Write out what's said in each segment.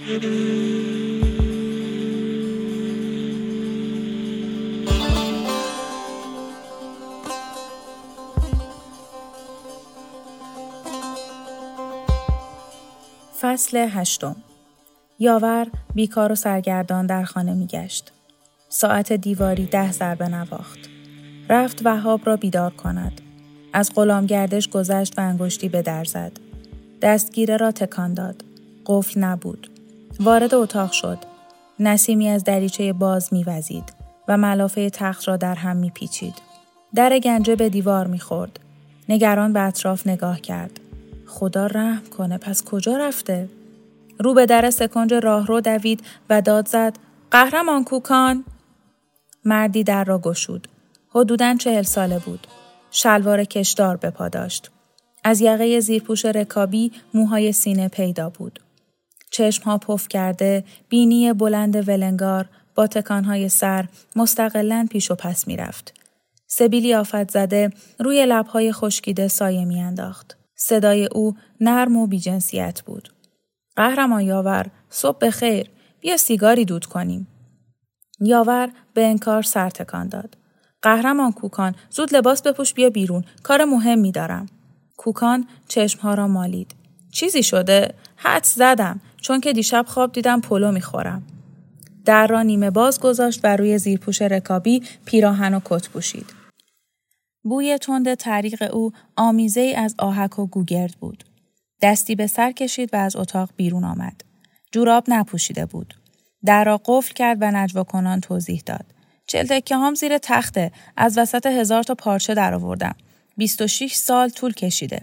فصل هشتم یاور بیکار و سرگردان در خانه می گشت. ساعت دیواری ده ضربه نواخت. رفت وهاب را بیدار کند. از غلامگردش گذشت و انگشتی به در زد. دستگیره را تکان داد. قفل نبود. وارد اتاق شد. نسیمی از دریچه باز میوزید و ملافه تخت را در هم میپیچید. در گنجه به دیوار می‌خورد. نگران به اطراف نگاه کرد. خدا رحم کنه پس کجا رفته؟ رو به در سکنج راهرو دوید و داد زد قهرمان کوکان مردی در را گشود حدوداً چهل ساله بود شلوار کشدار به پا داشت از یقه زیرپوش رکابی موهای سینه پیدا بود چشمها پف کرده بینی بلند ولنگار با تکانهای سر مستقلا پیش و پس می‌رفت سبیلی آفت زده روی لبهای خشکیده سایه میانداخت صدای او نرم و بیجنسیت بود. قهرمان یاور، صبح خیر، بیا سیگاری دود کنیم. یاور به انکار سر تکان داد. قهرمان کوکان، زود لباس بپوش بیا بیرون، کار مهمی دارم. کوکان چشمها را مالید. چیزی شده؟ حد زدم چون که دیشب خواب دیدم پلو می‌خورم. در را نیمه باز گذاشت و روی زیرپوش رکابی پیراهن و کت پوشید. بوی تند طریق او آمیزه ای از آهک و گوگرد بود. دستی به سر کشید و از اتاق بیرون آمد. جوراب نپوشیده بود. در را قفل کرد و نجوا کنان توضیح داد. چل تکه هم زیر تخته از وسط هزار تا پارچه در آوردم. 26 سال طول کشیده.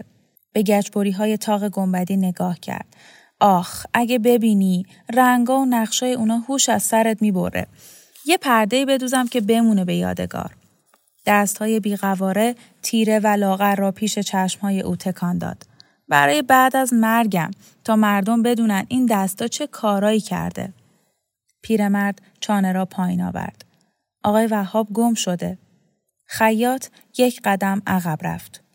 به گچبری های تاق گنبدی نگاه کرد. آخ اگه ببینی رنگا و نقشای اونا هوش از سرت می‌بره. یه پرده بدوزم که بمونه به یادگار. دستهای بیقواره تیره و لاغر را پیش چشمهای او تکان داد. برای بعد از مرگم تا مردم بدونن این دستا چه کارایی کرده. پیرمرد چانه را پایین آورد. آقای وهاب گم شده. خیاط یک قدم عقب رفت.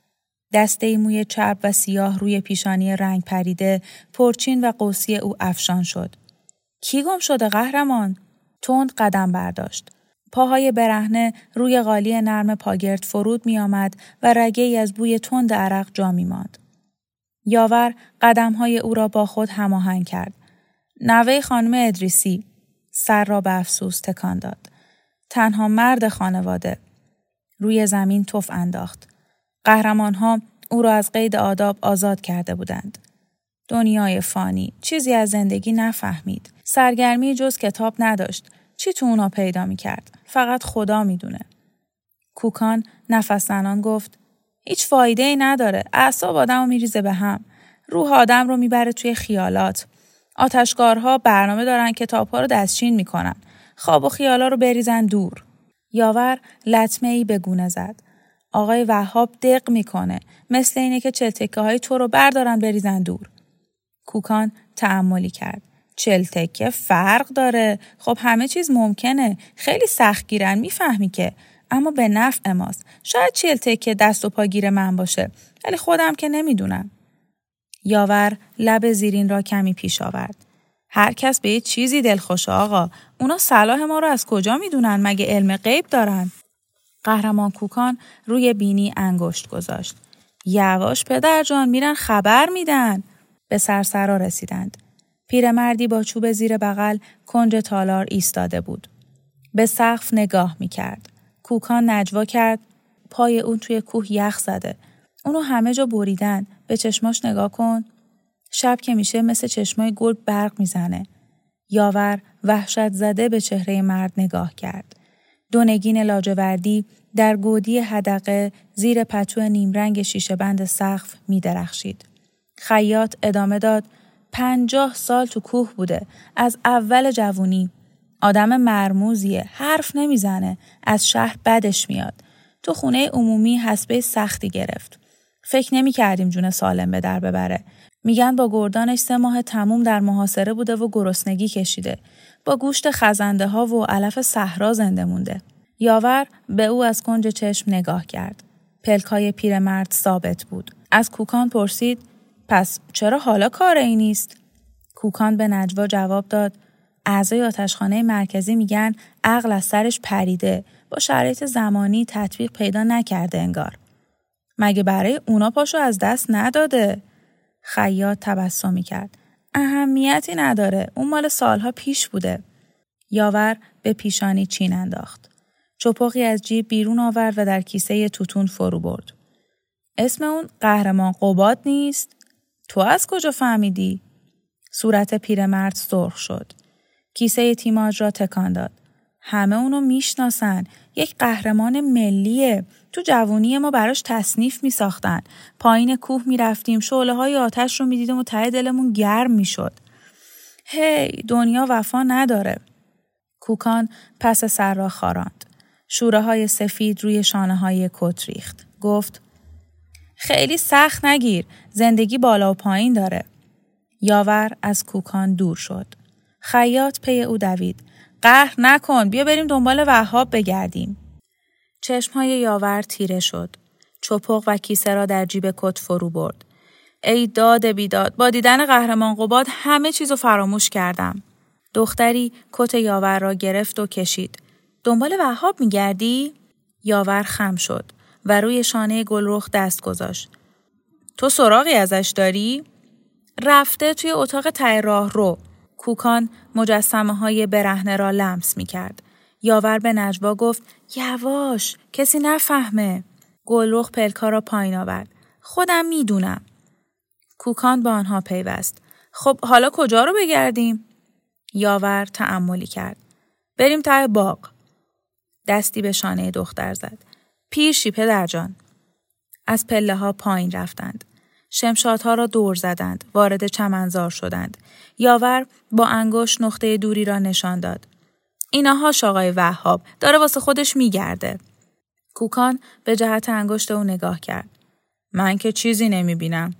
دسته موی چرب و سیاه روی پیشانی رنگ پریده پرچین و قوسی او افشان شد. کی گم شده قهرمان؟ تند قدم برداشت. پاهای برهنه روی قالی نرم پاگرد فرود می آمد و رگه از بوی تند عرق جا می ماند. یاور قدمهای او را با خود هماهنگ کرد. نوه خانم ادریسی سر را به افسوس تکان داد. تنها مرد خانواده. روی زمین توف انداخت. قهرمانها او را از قید آداب آزاد کرده بودند. دنیای فانی چیزی از زندگی نفهمید. سرگرمی جز کتاب نداشت. چی تو اونا پیدا می کرد؟ فقط خدا می‌دونه. کوکان نفس زنان گفت هیچ فایده ای نداره. اعصاب آدم رو میریزه به هم. روح آدم رو می‌بره توی خیالات. آتشکارها برنامه دارن کتابها رو دستچین می‌کنن. خواب و خیالا رو بریزن دور. یاور لطمه ای به گونه زد. آقای وهاب دق می‌کنه. مثل اینه که چلتکه های تو رو بردارن بریزن دور. کوکان تعملی کرد. چل تکه فرق داره. خب همه چیز ممکنه. خیلی سخت گیرن می‌فهمی که. اما به نفع ماست. شاید چل تکه دست و پاگیر من باشه ولی خودم که نمی‌دونم. یاور لب زیرین را کمی پیش آورد. هر کس به یه چیزی دلخوش آقا. اونا صلاح ما رو از کجا می‌دونن؟ مگه علم غیب دارن؟ قهرمان کوکان روی بینی انگشت گذاشت یواش پدر جان میرن خبر میدن به سرسرا رسیدند پیرمردی با چوب زیر بغل کنج تالار ایستاده بود. به سقف نگاه می کرد. کوکان نجوا کرد پای اون توی کوه یخ زده. اونو همه جا بریدن. به چشماش نگاه کن. شب که میشه مثل چشمای گل برق می‌زنه. یاور وحشت زده به چهره مرد نگاه کرد. دونگین لاجوردی در گودی هدقه زیر پتو نیمرنگ شیشه بند سقف می درخشید. خیاط ادامه داد پنجاه سال تو کوه بوده از اول جوونی. آدم مرموزیه حرف نمی‌زنه از شهر بدش میاد. تو خونه عمومی حسبه سختی گرفت. فکر نمی کردیم جون سالم به در ببره. میگن با گردانش سه ماه تموم در محاصره بوده و گرسنگی کشیده. با گوشت خزنده ها و علف صحرا زنده مونده یاور به او از کنج چشم نگاه کرد پلکای پیرمرد ثابت بود از کوکان پرسید پس چرا حالا کار ای نیست کوکان به نجوا جواب داد اعضای آتشخانه مرکزی میگن عقل از سرش پریده با شرایط زمانی تطبیق پیدا نکرده انگار. مگه برای اونا پاشو از دست نداده؟ خیاط تبسمی کرد. اهمیتی نداره. اون مال سالها پیش بوده. یاور به پیشانی چین انداخت. چپقی از جیب بیرون آورد و در کیسه توتون فرو برد. اسم اون قهرمان قباد نیست؟ تو از کجا فهمیدی؟ صورت پیرمرد سرخ شد. کیسه تیماج را تکان داد. همه اونو می‌شناسن. یک قهرمان ملیه. تو جوونی ما براش تصنیف می ساختن. پایین کوه می رفتیم. شعله های آتش رو می دیدیم و ته دلمون گرم می شد. هی دنیا وفا نداره. کوکان پس سر را خاراند. شوره های سفید روی شانه های کت ریخت. گفت خیلی سخت نگیر. زندگی بالا و پایین داره. یاور از کوکان دور شد. خیاط پی او دوید. قهر نکن بیا بریم دنبال وهاب بگردیم. چشمهای یاور تیره شد. چپق و کیسه را در جیب کت فرو برد. ای داد بیداد با دیدن قهرمان قباد همه چیزو فراموش کردم. دختری کت یاور را گرفت و کشید. دنبال وهاب میگردی؟ یاور خم شد و روی شانه گلرخ دست گذاشت. تو سراغی ازش داری؟ رفته توی اتاق ته راه رو. کوکان مجسمه های برهنه را لمس می کرد. یاور به نجوا گفت یواش کسی نفهمه. گلرخ پلکا را پایین آورد. خودم می‌دونم. کوکان به آنها پیوست. خب حالا کجا رو بگردیم؟ یاور تعملی کرد. بریم ته باغ. دستی به شانه دختر زد. پیرشی پدرجان. از پله ها پایین رفتند. شمشادها را دور زدند. وارد چمنزار شدند. یاور با انگشت نقطه دوری را نشان داد. اینها آقای وهاب داره واسه خودش میگرده. کوکان به جهت انگشت او نگاه کرد. من که چیزی نمی‌بینم.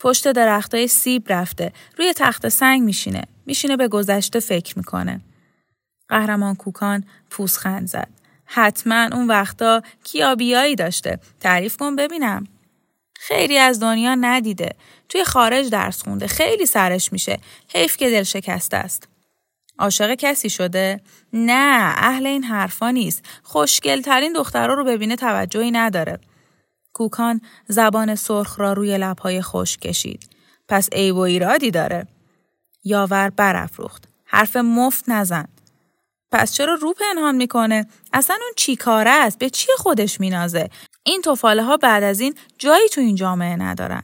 پشت درختای سیب رفته. روی تخت سنگ میشینه. میشینه به گذشته فکر می‌کنه. قهرمان کوکان پوسخند زد. حتما اون وقتا کیابیایی داشته. تعریف کن ببینم. خیلی از دنیا ندیده. توی خارج درس خونده. خیلی سرش میشه. حیف که دل شکسته است. عاشق کسی شده؟ نه اهل این حرفا نیست. خوشگل ترین دخترها رو ببینه توجهی نداره. کوکان زبان سرخ را روی لبهای خوش کشید. پس عیب و ایرادی داره. یاور برافروخت. حرف مفت نزن. پس چرا رو پنهان می‌کنه؟ اصلا اون چی کاره است؟ به چی خودش مینازه؟ این توفاله ها بعد از این جایی تو این جامعه ندارن.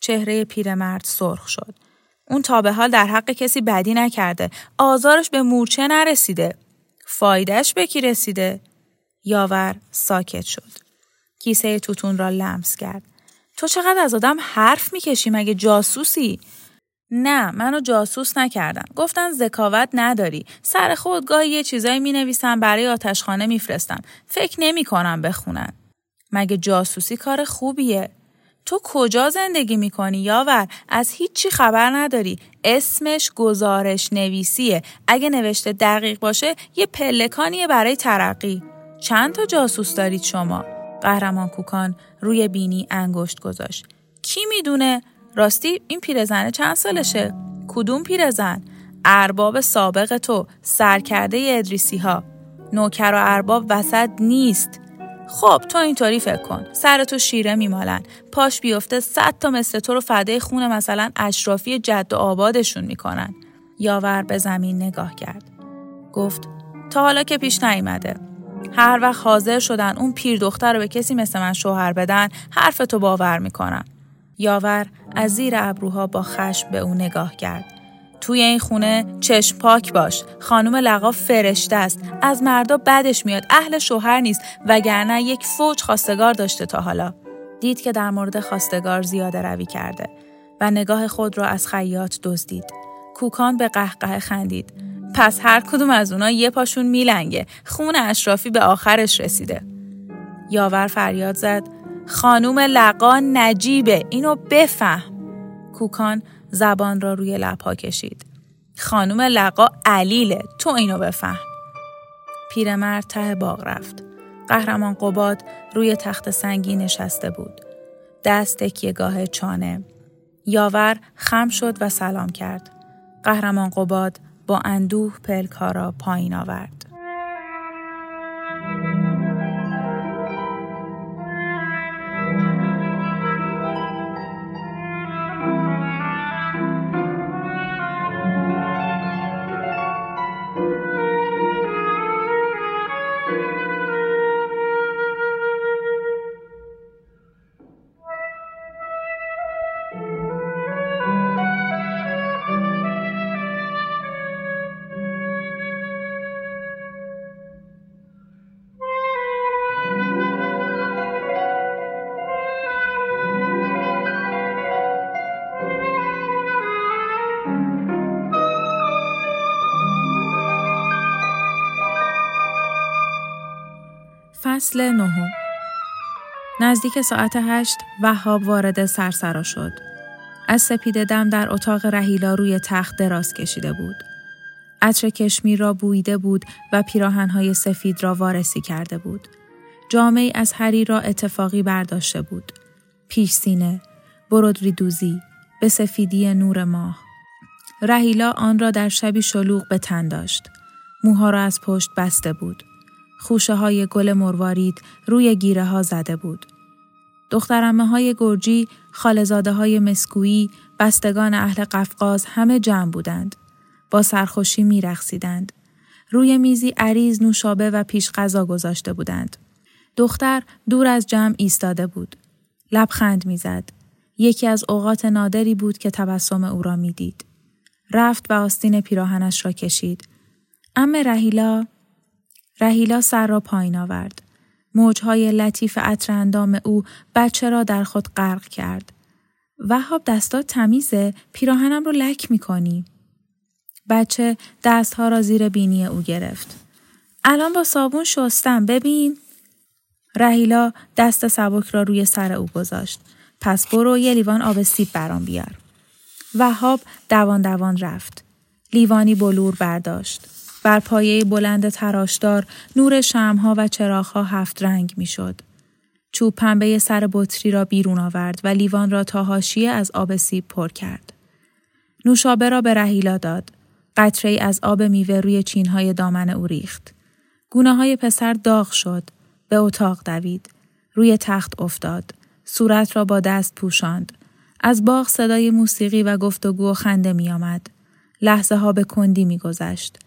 چهره پیرمرد سرخ شد. اون تا به حال در حق کسی بدی نکرده. آزارش به مورچه نرسیده. فایدهش به کی رسیده؟ یاور ساکت شد. کیسه توتون را لمس کرد. تو چقدر از آدم حرف می‌کشی مگه جاسوسی؟ نه منو جاسوس نکردن. گفتن ذکاوت نداری. سر خود گاهی یه چیزایی می نویسن برای آتشخانه میفرستن. فکر نمی کنم بخونن. مگه جاسوسی کار خوبیه؟ تو کجا زندگی می‌کنی یاور؟ از هیچی خبر نداری. اسمش گزارش نویسیه. اگه نوشته دقیق باشه یه پلکانیه برای ترقی. چند تا جاسوس دارید شما؟ قهرمان کوکان روی بینی انگشت گذاشت. کی می‌دونه؟ راستی این پیرزنه چند سالشه؟ کدوم پیرزن؟ ارباب سابق تو سرکرده ادریسی ها. نوکر و ارباب وسط نیست. خب تو اینطوری فکر کن. سر تو شیره میمالن. پاش بیفته صد تا مثل تو رو فدای خون مثلا اشرافی جد و آبادشون می‌کنن. یاور به زمین نگاه کرد. گفت تا حالا که پیش نیامده هر وقت حاضر شدن اون پیر دختر رو به کسی مثل من شوهر بدن حرف تو باور می‌کنم. یاور از زیر ابروها با خشم به اون نگاه کرد. توی این خونه چشم پاک باش. خانم لقا فرشته است. از مردا بدش میاد. اهل شوهر نیست. وگرنه یک فوج خواستگار داشته تا حالا. دید که در مورد خواستگار زیاده روی کرده و نگاه خود را از خیاط دزدید. کوکان به قهقه خندید. پس هر کدوم از اونا یه پاشون میلنگه. خون اشرافی به آخرش رسیده. یاور فریاد زد. خانوم لقا نجیبه. اینو بفهم. کوکان زبان را روی لبها کشید. خانم لقا علیله تو اینو بفهم. پیرمرد ته باغ رفت. قهرمان قباد روی تخت سنگی نشسته بود. دست گاه چانه. یاور خم شد و سلام کرد. قهرمان قباد با اندوه پلکا را پایین آورد. فصل نهم نزدیک ساعت هشت وهاب وارد سرسرا شد. از سپید دم در اتاق رهیلا روی تخت دراز کشیده بود. عطر کشمیر را بویده بود و پیراهنهای سفید را وارسی کرده بود. جامعه از هری را اتفاقی برداشته بود. پیش سینه، برودری دوزی، به سفیدی نور ماه. رهیلا آن را در شبی شلوغ به تن داشت. موها را از پشت بسته بود. خوشه های گل مروارید روی گیره ها زده بود. دخترمه های گرجی، خالزاده های مسکویی، بستگان اهل قفقاز همه جمع بودند. با سرخوشی می رخصیدند. روی میزی عریض نوشابه و پیش غذا گذاشته بودند. دختر دور از جمع ایستاده بود. لبخند می‌زد. یکی از اوقات نادری بود که تبسم او را می‌دید. رفت و آستین پیراهنش را کشید. ام رهیلا رهیلا سر را پایین آورد. موجهای لطیف عطر او بچه را در خود غرق کرد. وهاب دستات تمیزه پیراهنم رو لک می‌کنی. بچه دستها را زیر بینی او گرفت. الان با صابون شستم ببین. رهیلا دست سبک را روی سر او گذاشت. پس برو یه لیوان آب سیب برام بیار. وهاب دوان دوان رفت. لیوانی بلور برداشت. بر پایه بلند تراشدار نور شمها و چراغها هفت رنگ می‌شد. چوب پنبه سر بطری را بیرون آورد و لیوان را تا حاشیه از آب سیب پر کرد. نوشابه را به رهیلا داد. قطره ای از آب میوه روی چینهای دامن او ریخت. گونه های پسر داغ شد. به اتاق دوید. روی تخت افتاد. صورت را با دست پوشاند. از باغ صدای موسیقی و گفتگو و خنده می آمد. لحظه ها به کندی می گذشت.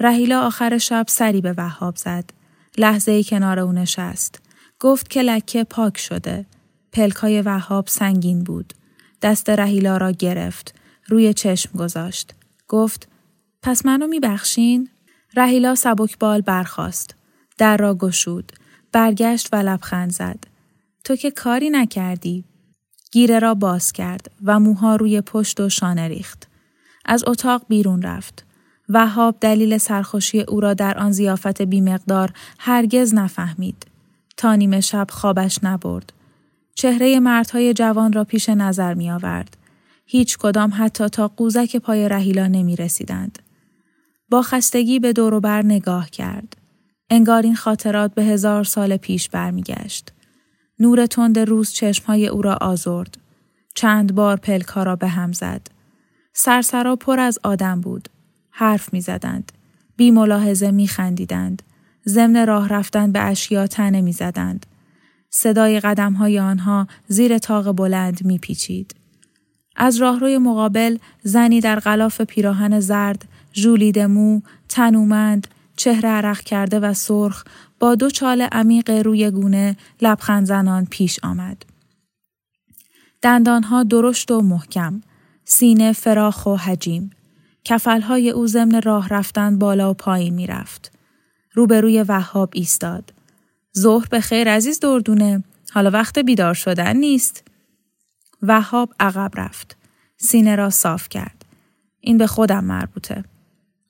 رهیلا آخر شب سری به وهاب زد. لحظه ای کنار او نشست. گفت که لکه پاک شده. پلکای وهاب سنگین بود. دست رهیلا را گرفت. روی چشم گذاشت. گفت پس منو میبخشین؟ رهیلا بال برخاست. در را گشود. برگشت و لبخند زد. تو که کاری نکردی. گیره را باز کرد و موها روی پشت و شانه ریخت. از اتاق بیرون رفت. وهاب دلیل سرخوشی او را در آن زیافت بیمقدار هرگز نفهمید. تا نیمه شب خوابش نبرد. چهره مردهای جوان را پیش نظر می آورد. هیچ کدام حتی تا قوزک پای رهیلا نمی رسیدند. با خستگی به دوروبر نگاه کرد. انگار این خاطرات به هزار سال پیش برمیگشت. نور تند روز چشمهای او را آزرد. چند بار پلکا را به هم زد. سرسرا پر از آدم بود. حرف می زدند. بی ملاحظه می خندیدند. ضمن راه رفتن به اشیا تنه می زدند. صدای قدم های آنها زیر تاق بلند می پیچید. از راهروی مقابل زنی در غلاف پیراهن زرد، ژولید مو، تنومند، چهره عرق کرده و سرخ با دو چال عمیق روی گونه لبخند زنان پیش آمد. دندانها درشت و محکم، سینه فراخ و حجیم. کفلهای او ضمن راه رفتن بالا و پایین می‌رفت. روبروی وهاب ایستاد. ظهر به خیر عزیز دردونه. حالا وقت بیدار شدن نیست. وهاب عقب رفت. سینه را صاف کرد. این به خودم مربوطه.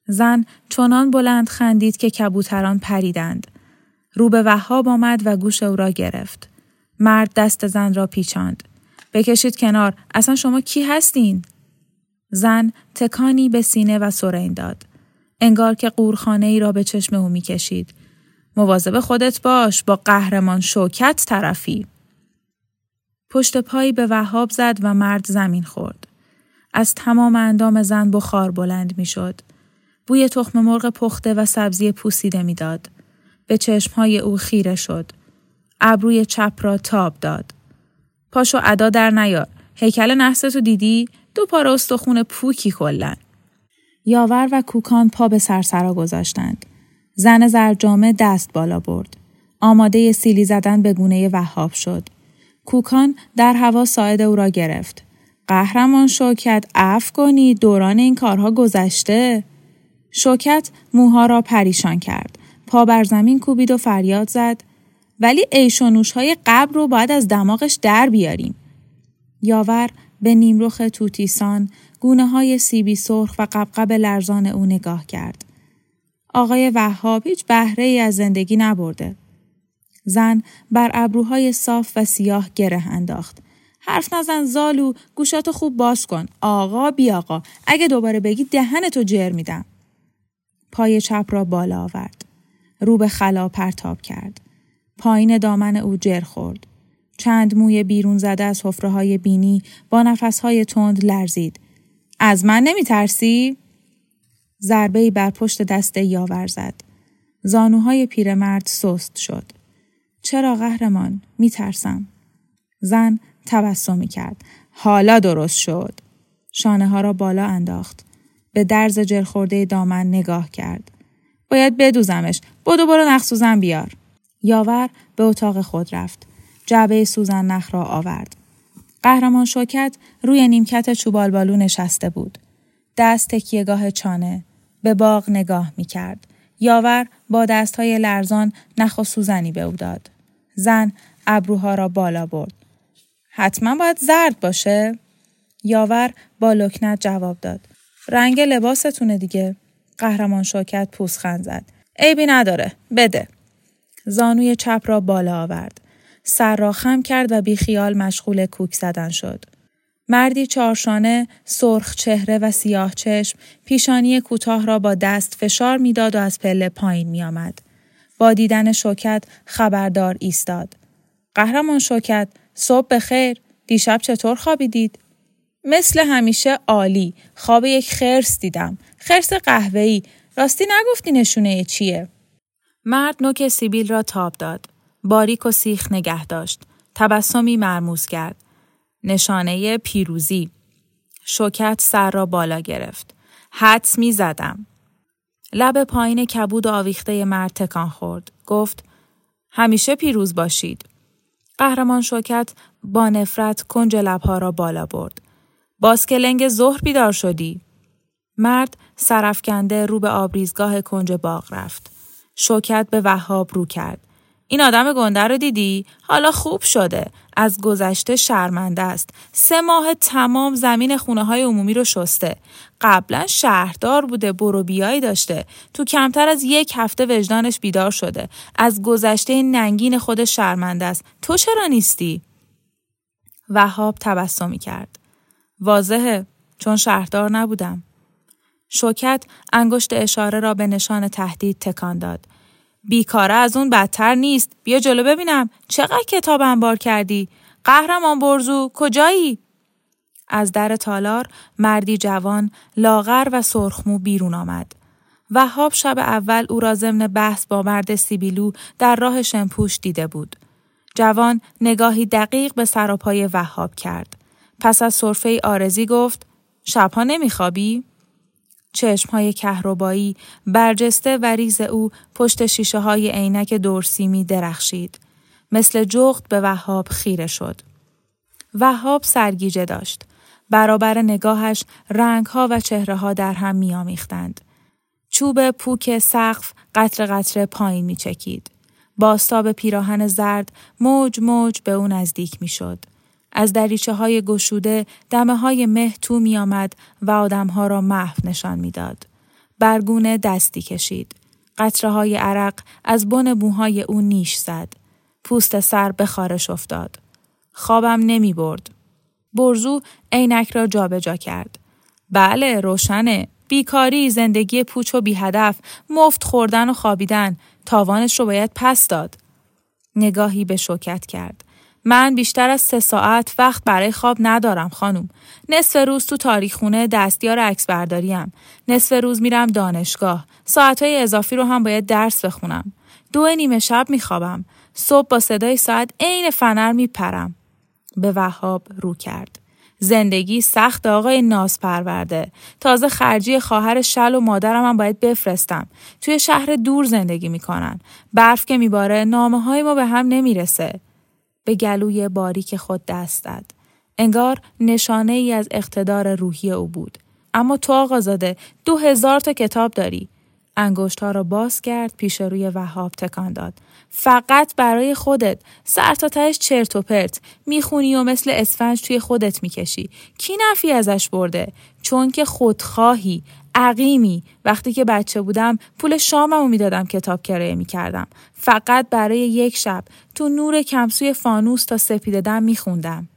زن چنان بلند خندید که کبوتران پریدند. رو به وهاب آمد و گوش او را گرفت. مرد دست زن را پیچاند. بکشید کنار. اصلا شما کی هستین؟ زن تکانی به سینه و سرین داد. انگار که قورخانه ای را به چشم او می‌کشید. مواظب خودت باش با قهرمان شوکت طرفی. پشت پایی به وهاب زد و مرد زمین خورد. از تمام اندام زن بخار بلند می‌شد. بوی تخم مرغ پخته و سبزی پوسیده می‌داد. به چشمهای او خیره شد. ابروی چپ را تاب داد. پاشو ادا در نیار. هیکل نحستو دیدی؟ دو پار استخون پوکی کلن. یاور و کوکان پا به سرسرا گذاشتند. زن زرجامه دست بالا برد. آماده سیلی زدن به گونه وهاب شد. کوکان در هوا ساعد او را گرفت. قهرمان شوکت اف کنی دوران این کارها گذشته. شوکت موها را پریشان کرد. پا بر زمین کوبید و فریاد زد. ولی ایشونوش های قبل رو باید از دماغش در بیاریم. یاور به نیمرخ توتیسان گونه های سیبی سرخ و قبقب لرزان او نگاه کرد. آقای وهاب هیچ بهره ای از زندگی نبرده. زن بر ابروهای صاف و سیاه گره انداخت. حرف نزن زالو گوشاتو خوب باز کن. آقا بی آقا اگه دوباره بگی دهنتو جر میدم. پای چپ را بالا آورد. رو به خلا پرتاب کرد. پایین دامن او جر خورد. چند موی بیرون زده از حفره های بینی با نفس های تند لرزید. از من نمی ترسی؟ ضربه بر پشت دست یاور زد. زانوهای پیرمرد سست شد. چرا قهرمان؟ می ترسم. زن تبسمی کرد. حالا درست شد. شانه ها را بالا انداخت. به درز جرخورده دامن نگاه کرد. باید بدوزمش. بدو برو نخ سوزن بیار. یاور به اتاق خود رفت. جعبه سوزن نخ را آورد. قهرمان شوکت روی نیمکت چوبالبالو نشسته بود. دست تکیهگاه چانه. به باغ نگاه می کرد. یاور با دستهای لرزان نخ و سوزنی به او داد. زن ابروها را بالا برد. حتما باید زرد باشه؟ یاور با لکنت جواب داد. رنگ لباستونه دیگه. قهرمان شوکت پوسخند زد. عیبی نداره. بده. زانوی چپ را بالا آورد. سر را خم کرد و بیخیال مشغول کوک زدن شد. مردی چارشانه، سرخ چهره و سیاه چشم، پیشانی کوتاه را با دست فشار می‌داد و از پله پایین می آمد. با دیدن شوکت خبردار ایستاد. قهرمان شوکت، صبح بخیر، دیشب چطور خوابیدید؟ مثل همیشه عالی، خواب یک خرس دیدم. خرس قهوه‌ای، راستی نگفتی نشونه چیه؟ مرد نوک سیبیل را تاب داد. باریک و سیخ نگه داشت. تبسمی مرموز کرد. نشانه پیروزی. شوکت سر را بالا گرفت. حدس می زدم. لب پایین کبود و آویخته مرد تکان خورد. گفت همیشه پیروز باشید. قهرمان شوکت با نفرت کنج لبها را بالا برد. باز که لنگ ظهر بیدار شدی. مرد سرفکنده رو به آبریزگاه کنج باغ رفت. شوکت به وهاب رو کرد. این آدم گنده رو دیدی؟ حالا خوب شده. از گذشته شرمنده است. سه ماه تمام زمین خونه های عمومی رو شسته. قبلا شهردار بوده برو بیایی داشته. تو کمتر از یک هفته وجدانش بیدار شده. از گذشته ننگین خود شرمنده است. تو چرا نیستی؟ وهاب تبسمی کرد. واضحه چون شهردار نبودم. شوکت انگشت اشاره را به نشان تهدید تکان داد. بیکاره از اون بدتر نیست. بیا جلو ببینم. چقدر کتاب انبار کردی؟ قهرمان برزو کجایی؟ از در تالار مردی جوان لاغر و سرخمو بیرون آمد. وهاب شب اول او را ضمن بحث با مرد سیبیلو در راه شمپوش دیده بود. جوان نگاهی دقیق به سراپای وهاب کرد. پس از صرفه آرزی گفت شبها نمیخوابی؟ چشمهای کهربایی برجسته و ریز او پشت شیشه های عینک دورسیمی درخشید. مثل جغد به وهاب خیره شد. وهاب سرگیجه داشت. برابر نگاهش رنگها و چهره ها در هم میآمیختند. چوب پوک سقف قطر قطره پایین می چکید. باستاب پیراهن زرد موج موج به او نزدیک می شد. از دریچه های گشوده دمه های مه تو می آمد و آدمها را محو نشان می‌داد. برگونه دستی کشید. قطره های عرق از بن بوهای او نیش زد. پوست سر به خارش افتاد. خوابم نمی برد. برزو عینک را جابجا جا کرد. بله روشنه. بیکاری، زندگی پوچ و بی هدف، مفت خوردن و خوابیدن، تاوانش رو باید پس داد. نگاهی به شوکت کرد. من بیشتر از سه ساعت وقت برای خواب ندارم خانم. نصف روز تو تاریخونه دستیار عکس برداریم. نصف روز میرم دانشگاه. ساعتهای اضافی رو هم باید درس بخونم. دو نیمه شب میخوابم. صبح با صدای ساعت عین فنر میپرم. به وهاب رو کرد. زندگی سخت آقای ناز پرورده. تازه خرجی خواهر شل و مادرم هم باید بفرستم. توی شهر دور زندگی می‌کنن. برف که میباره نامه های ما به هم نمی‌رسه. به گلوی باریک خود دست داد. انگار نشانه ای از اقتدار روحی او بود. اما تو آقازاده دو هزار تا کتاب داری. انگشت ها را باز کرد پیش روی وهاب تکان داد. فقط برای خودت سر تا تهش چرت و پرت می‌خونی و مثل اسفنج توی خودت می‌کشی کی نفی ازش برده چون که خودخواهی عقیمی. وقتی که بچه بودم پول شاممو می‌دادم کتاب کرایه می‌کردم. فقط برای یک شب. تو نور کمسوی فانوس تا سپیده دم میخوندم.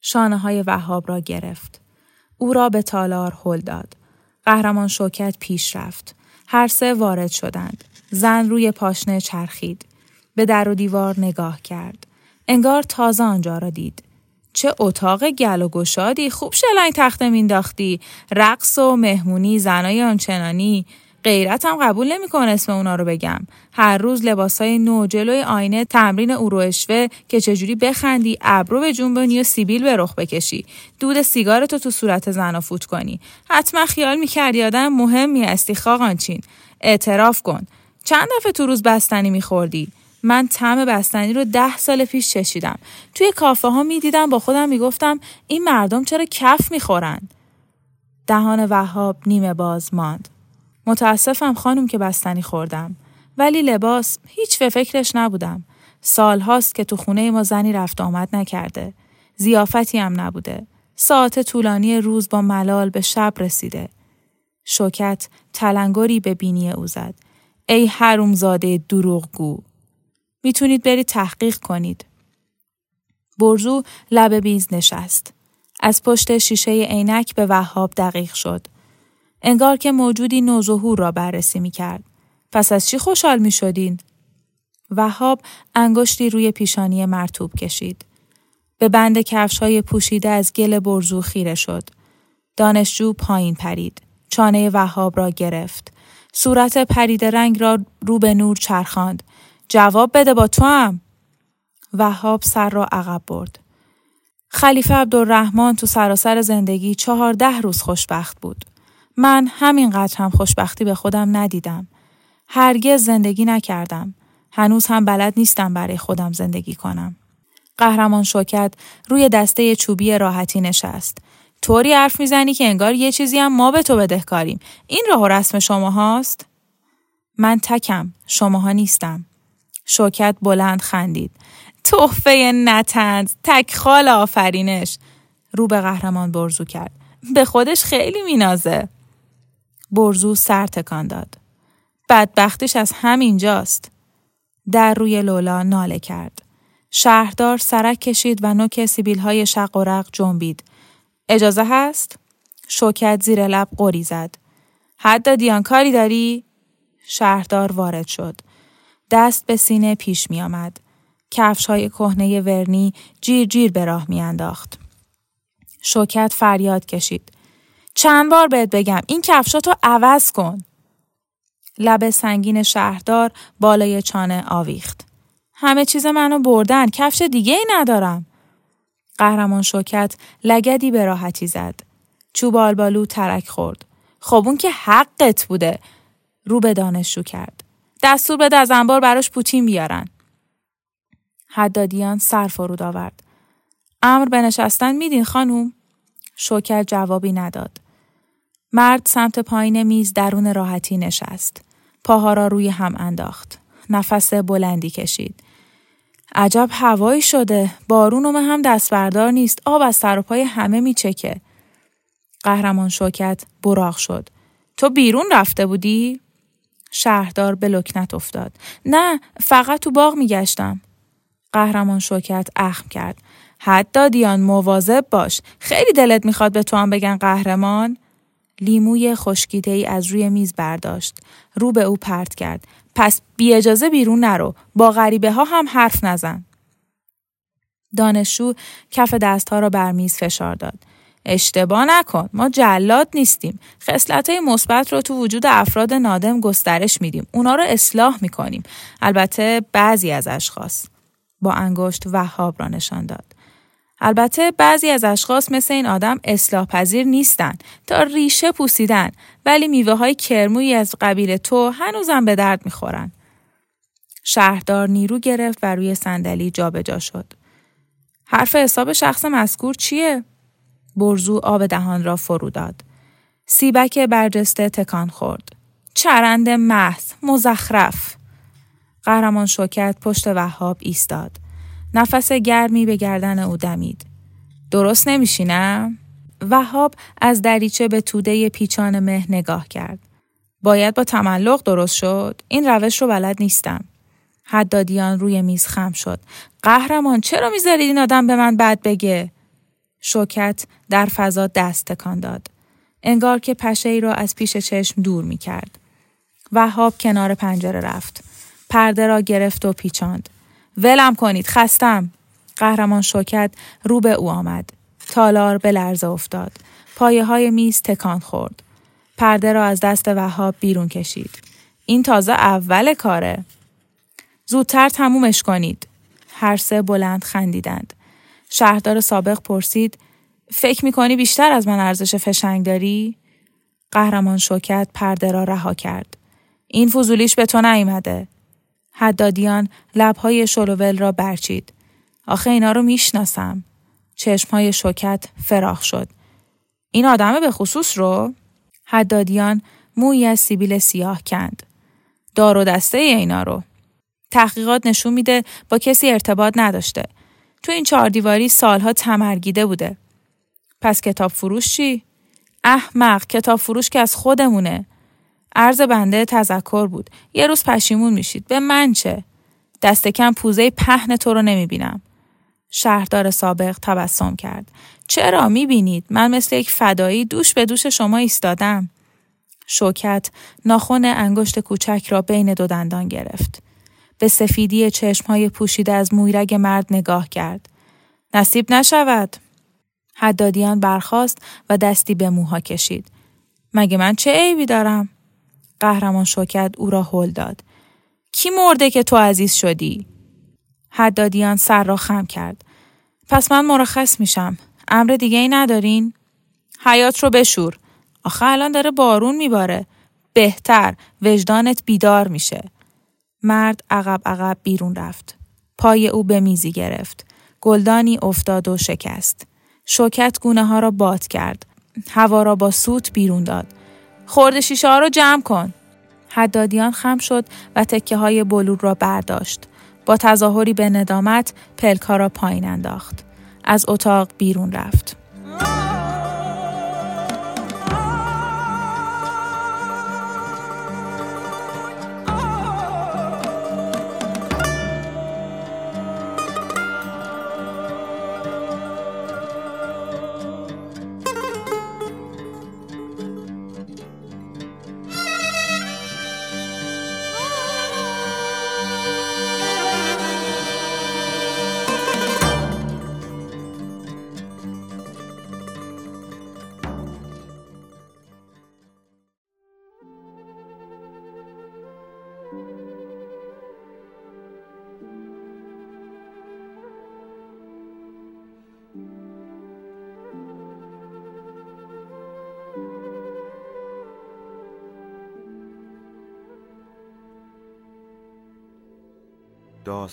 شانه های وهاب را گرفت. او را به تالار هل داد. قهرمان شوکت پیش رفت. هر سه وارد شدند. زن روی پاشنه چرخید. به در و دیوار نگاه کرد. انگار تازه آنجا را دید. چه اتاق گل و گشادی خوب شلنگ تخته مینداختی رقص و مهمونی زنای آنچنانی. غیرتم قبول نمی‌کنه اسم اونا رو بگم. هر روز لباسای نو جلوی آینه تمرین اروشوه که چجوری بخندی ابرو به جنبونی و سیبیل به رخ بکشی. دود سیگارتو تو صورت زن فوت کنی. حتما خیال می‌کردی آدم مهمی هستی خاقانچین. اعتراف کن. چند دفعه تو روز بستنی میخوردی؟ من طعم بستنی رو ده سال پیش چشیدم. توی کافه ها می دیدم با خودم می گفتم این مردم چرا کف می خورن؟ دهان وهاب نیمه باز ماند. متاسفم خانم که بستنی خوردم. ولی لباس هیچ به فکرش نبودم. سال هاست که تو خونه ما زنی رفت آمد نکرده. زیافتی هم نبوده. ساعت طولانی روز با ملال به شب رسیده. شوکت تلنگری به بینی او زد. ای حرومزاده دروغگو می‌تونید برید تحقیق کنید. برزو لب بیز نشست. از پشت شیشه عینک به وهاب دقیق شد. انگار که موجودی نوظهور را بررسی می کرد. پس از چی خوشحال می شدین؟ وهاب انگشتی روی پیشانی مرتوب کشید. به بند کفش های پوشیده از گل برزو خیره شد. دانشجو پایین پرید. چانه وهاب را گرفت. صورت پرید رنگ را رو به نور چرخاند. جواب بده با تو هم. وهاب سر را عقب برد. خلیفه عبدالرحمن تو سراسر زندگی چهارده روز خوشبخت بود. من همینقدر هم خوشبختی به خودم ندیدم. هرگز زندگی نکردم. هنوز هم بلد نیستم برای خودم زندگی کنم. قهرمان شوکت روی دسته چوبی راحتی نشست. طوری حرف می‌زنی که انگار یه چیزی هم ما به تو بدهکاریم. این راه و رسم شما هاست؟ من تکم. شماها نیستم. شوکت بلند خندید. تحفه نتند تکخال آفرینش رو به قهرمان برزو کرد. به خودش خیلی مینازه. برزو سر تکان داد. بدبختش از همینجاست. در روی لولا ناله کرد. شهردار سرک کشید و نوک سیبیل های شق و رق جنبید. اجازه هست؟ شوکت زیر لب قری زد. حد دیان کاری داری؟ شهردار وارد شد. دست به سینه پیش می آمد. کفش های کهنه ورنی جیر جیر به راه می انداخت. شوکت فریاد کشید. چند بار بهت بگم این کفشاتو عوض کن. لب سنگین شهردار بالای چانه آویخت. همه چیز منو بردن کفش دیگه ای ندارم. قهرمان شوکت لگدی به راحتی زد. چوب آلبالو ترک خورد. خب اون که حقت بوده رو به دانشجو کرد دستور بده از انبار براش پوتین بیارن. حدادیان سر فرود آورد. امر به نشستن میدین خانوم؟ شوکر جوابی نداد. مرد سمت پایین میز درون راحتی نشست. پاها را روی هم انداخت. نفس بلندی کشید. عجب هوایی شده. بارون هم دست بردار نیست. آب از سر و پای همه میچکه. قهرمان شوکت براغ شد. تو بیرون رفته بودی؟ شهردار به لکنت افتاد. نه فقط تو باغ میگشتم. قهرمان شوکت اخم کرد. حد دادیان مواظب باش. خیلی دلت می‌خواد به تو هم بگن قهرمان؟ لیموی خشکیده ای از روی میز برداشت. رو به او پرت کرد. پس بی اجازه بیرون نرو. با غریبه ها هم حرف نزن. دانشجو کف دستها را بر میز فشار داد. اشتباه نکن. ما جلاد نیستیم. خصلت های مثبت رو تو وجود افراد نادم گسترش میدیم. اونا رو اصلاح می‌کنیم. البته بعضی از اشخاص با انگشت وهاب را نشان داد. البته بعضی از اشخاص مثل این آدم اصلاح پذیر نیستن. تا ریشه پوسیدن. ولی میوه های کرمویی از قبیل تو هنوزم به درد می‌خورن. شهردار نیرو گرفت و روی صندلی جابجا شد. حرف حساب شخص مذکور چیه؟ برزو آب دهان را فرو داد. سیبک برجسته تکان خورد. چرند محض مزخرف. قهرمان شوکت پشت وهاب ایستاد. نفس گرمی به گردن او دمید. درست نمیشینم؟ وهاب از دریچه به توده پیچان مه نگاه کرد. باید با تملق درست شد. این روش رو بلد نیستم. حدادیان روی میز خم شد. قهرمان چرا می‌ذارید این آدم به من بد بگه؟ شوکت در فضا دست تکان داد. انگار که پشه ای را از پیش چشم دور می کرد. وهاب کنار پنجره رفت. پرده را گرفت و پیچاند. ولم کنید خستم. قهرمان شوکت رو به او آمد. تالار به لرزه افتاد. پایه های میز تکان خورد. پرده را از دست وهاب بیرون کشید. این تازه اول کاره. زودتر تمومش کنید. هر سه بلند خندیدند. شهردار سابق پرسید فکر می‌کنی بیشتر از من ارزش فشنگ داری؟ قهرمان شوکت پرده را رها کرد. این فضولیش به تو نیامده. حدادیان لبهای شلوول را برچید. آخه اینا رو می‌شناسم. چشمهای شوکت فراخ شد. این آدم به خصوص رو؟ حدادیان موی از سیبیل سیاه کند. دار و دسته اینا رو. تحقیقات نشون میده با کسی ارتباط نداشته. تو این چهار دیواری سالها تمرگیده بوده. پس کتاب فروش چی؟ احمق کتاب فروش که از خودمونه. عرض بنده تذکر بود. یه روز پشیمون میشید. به من چه؟ دست کم پوزه پهن تو رو نمی‌بینم. شهردار سابق تبسم کرد. چرا می‌بینید؟ من مثل یک فدایی دوش به دوش شما ایستادم. شوکت ناخن انگشت کوچک را بین دو دندان گرفت. به سفیدی چشمهای پوشیده از مویرگ مرد نگاه کرد. نصیب نشود. حدادیان برخاست و دستی به موها کشید. مگه من چه عیبی دارم؟ قهرمان شوکت او را هل داد. کی مرده که تو عزیز شدی؟ حدادیان سر را خم کرد. پس من مرخص میشم. امر دیگه ای ندارین؟ حیات رو بشور. آخه الان داره بارون میباره. بهتر وجدانت بیدار میشه. مرد عقب عقب بیرون رفت. پای او به میزی گرفت. گلدانی افتاد و شکست. شوکت گونه ها را باد کرد. هوا را با سوت بیرون داد. خورد شیشه ها رو جمع کن. حدادیان خم شد و تکه های بلور را برداشت. با تظاهری به ندامت پلکا را پایین انداخت. از اتاق بیرون رفت.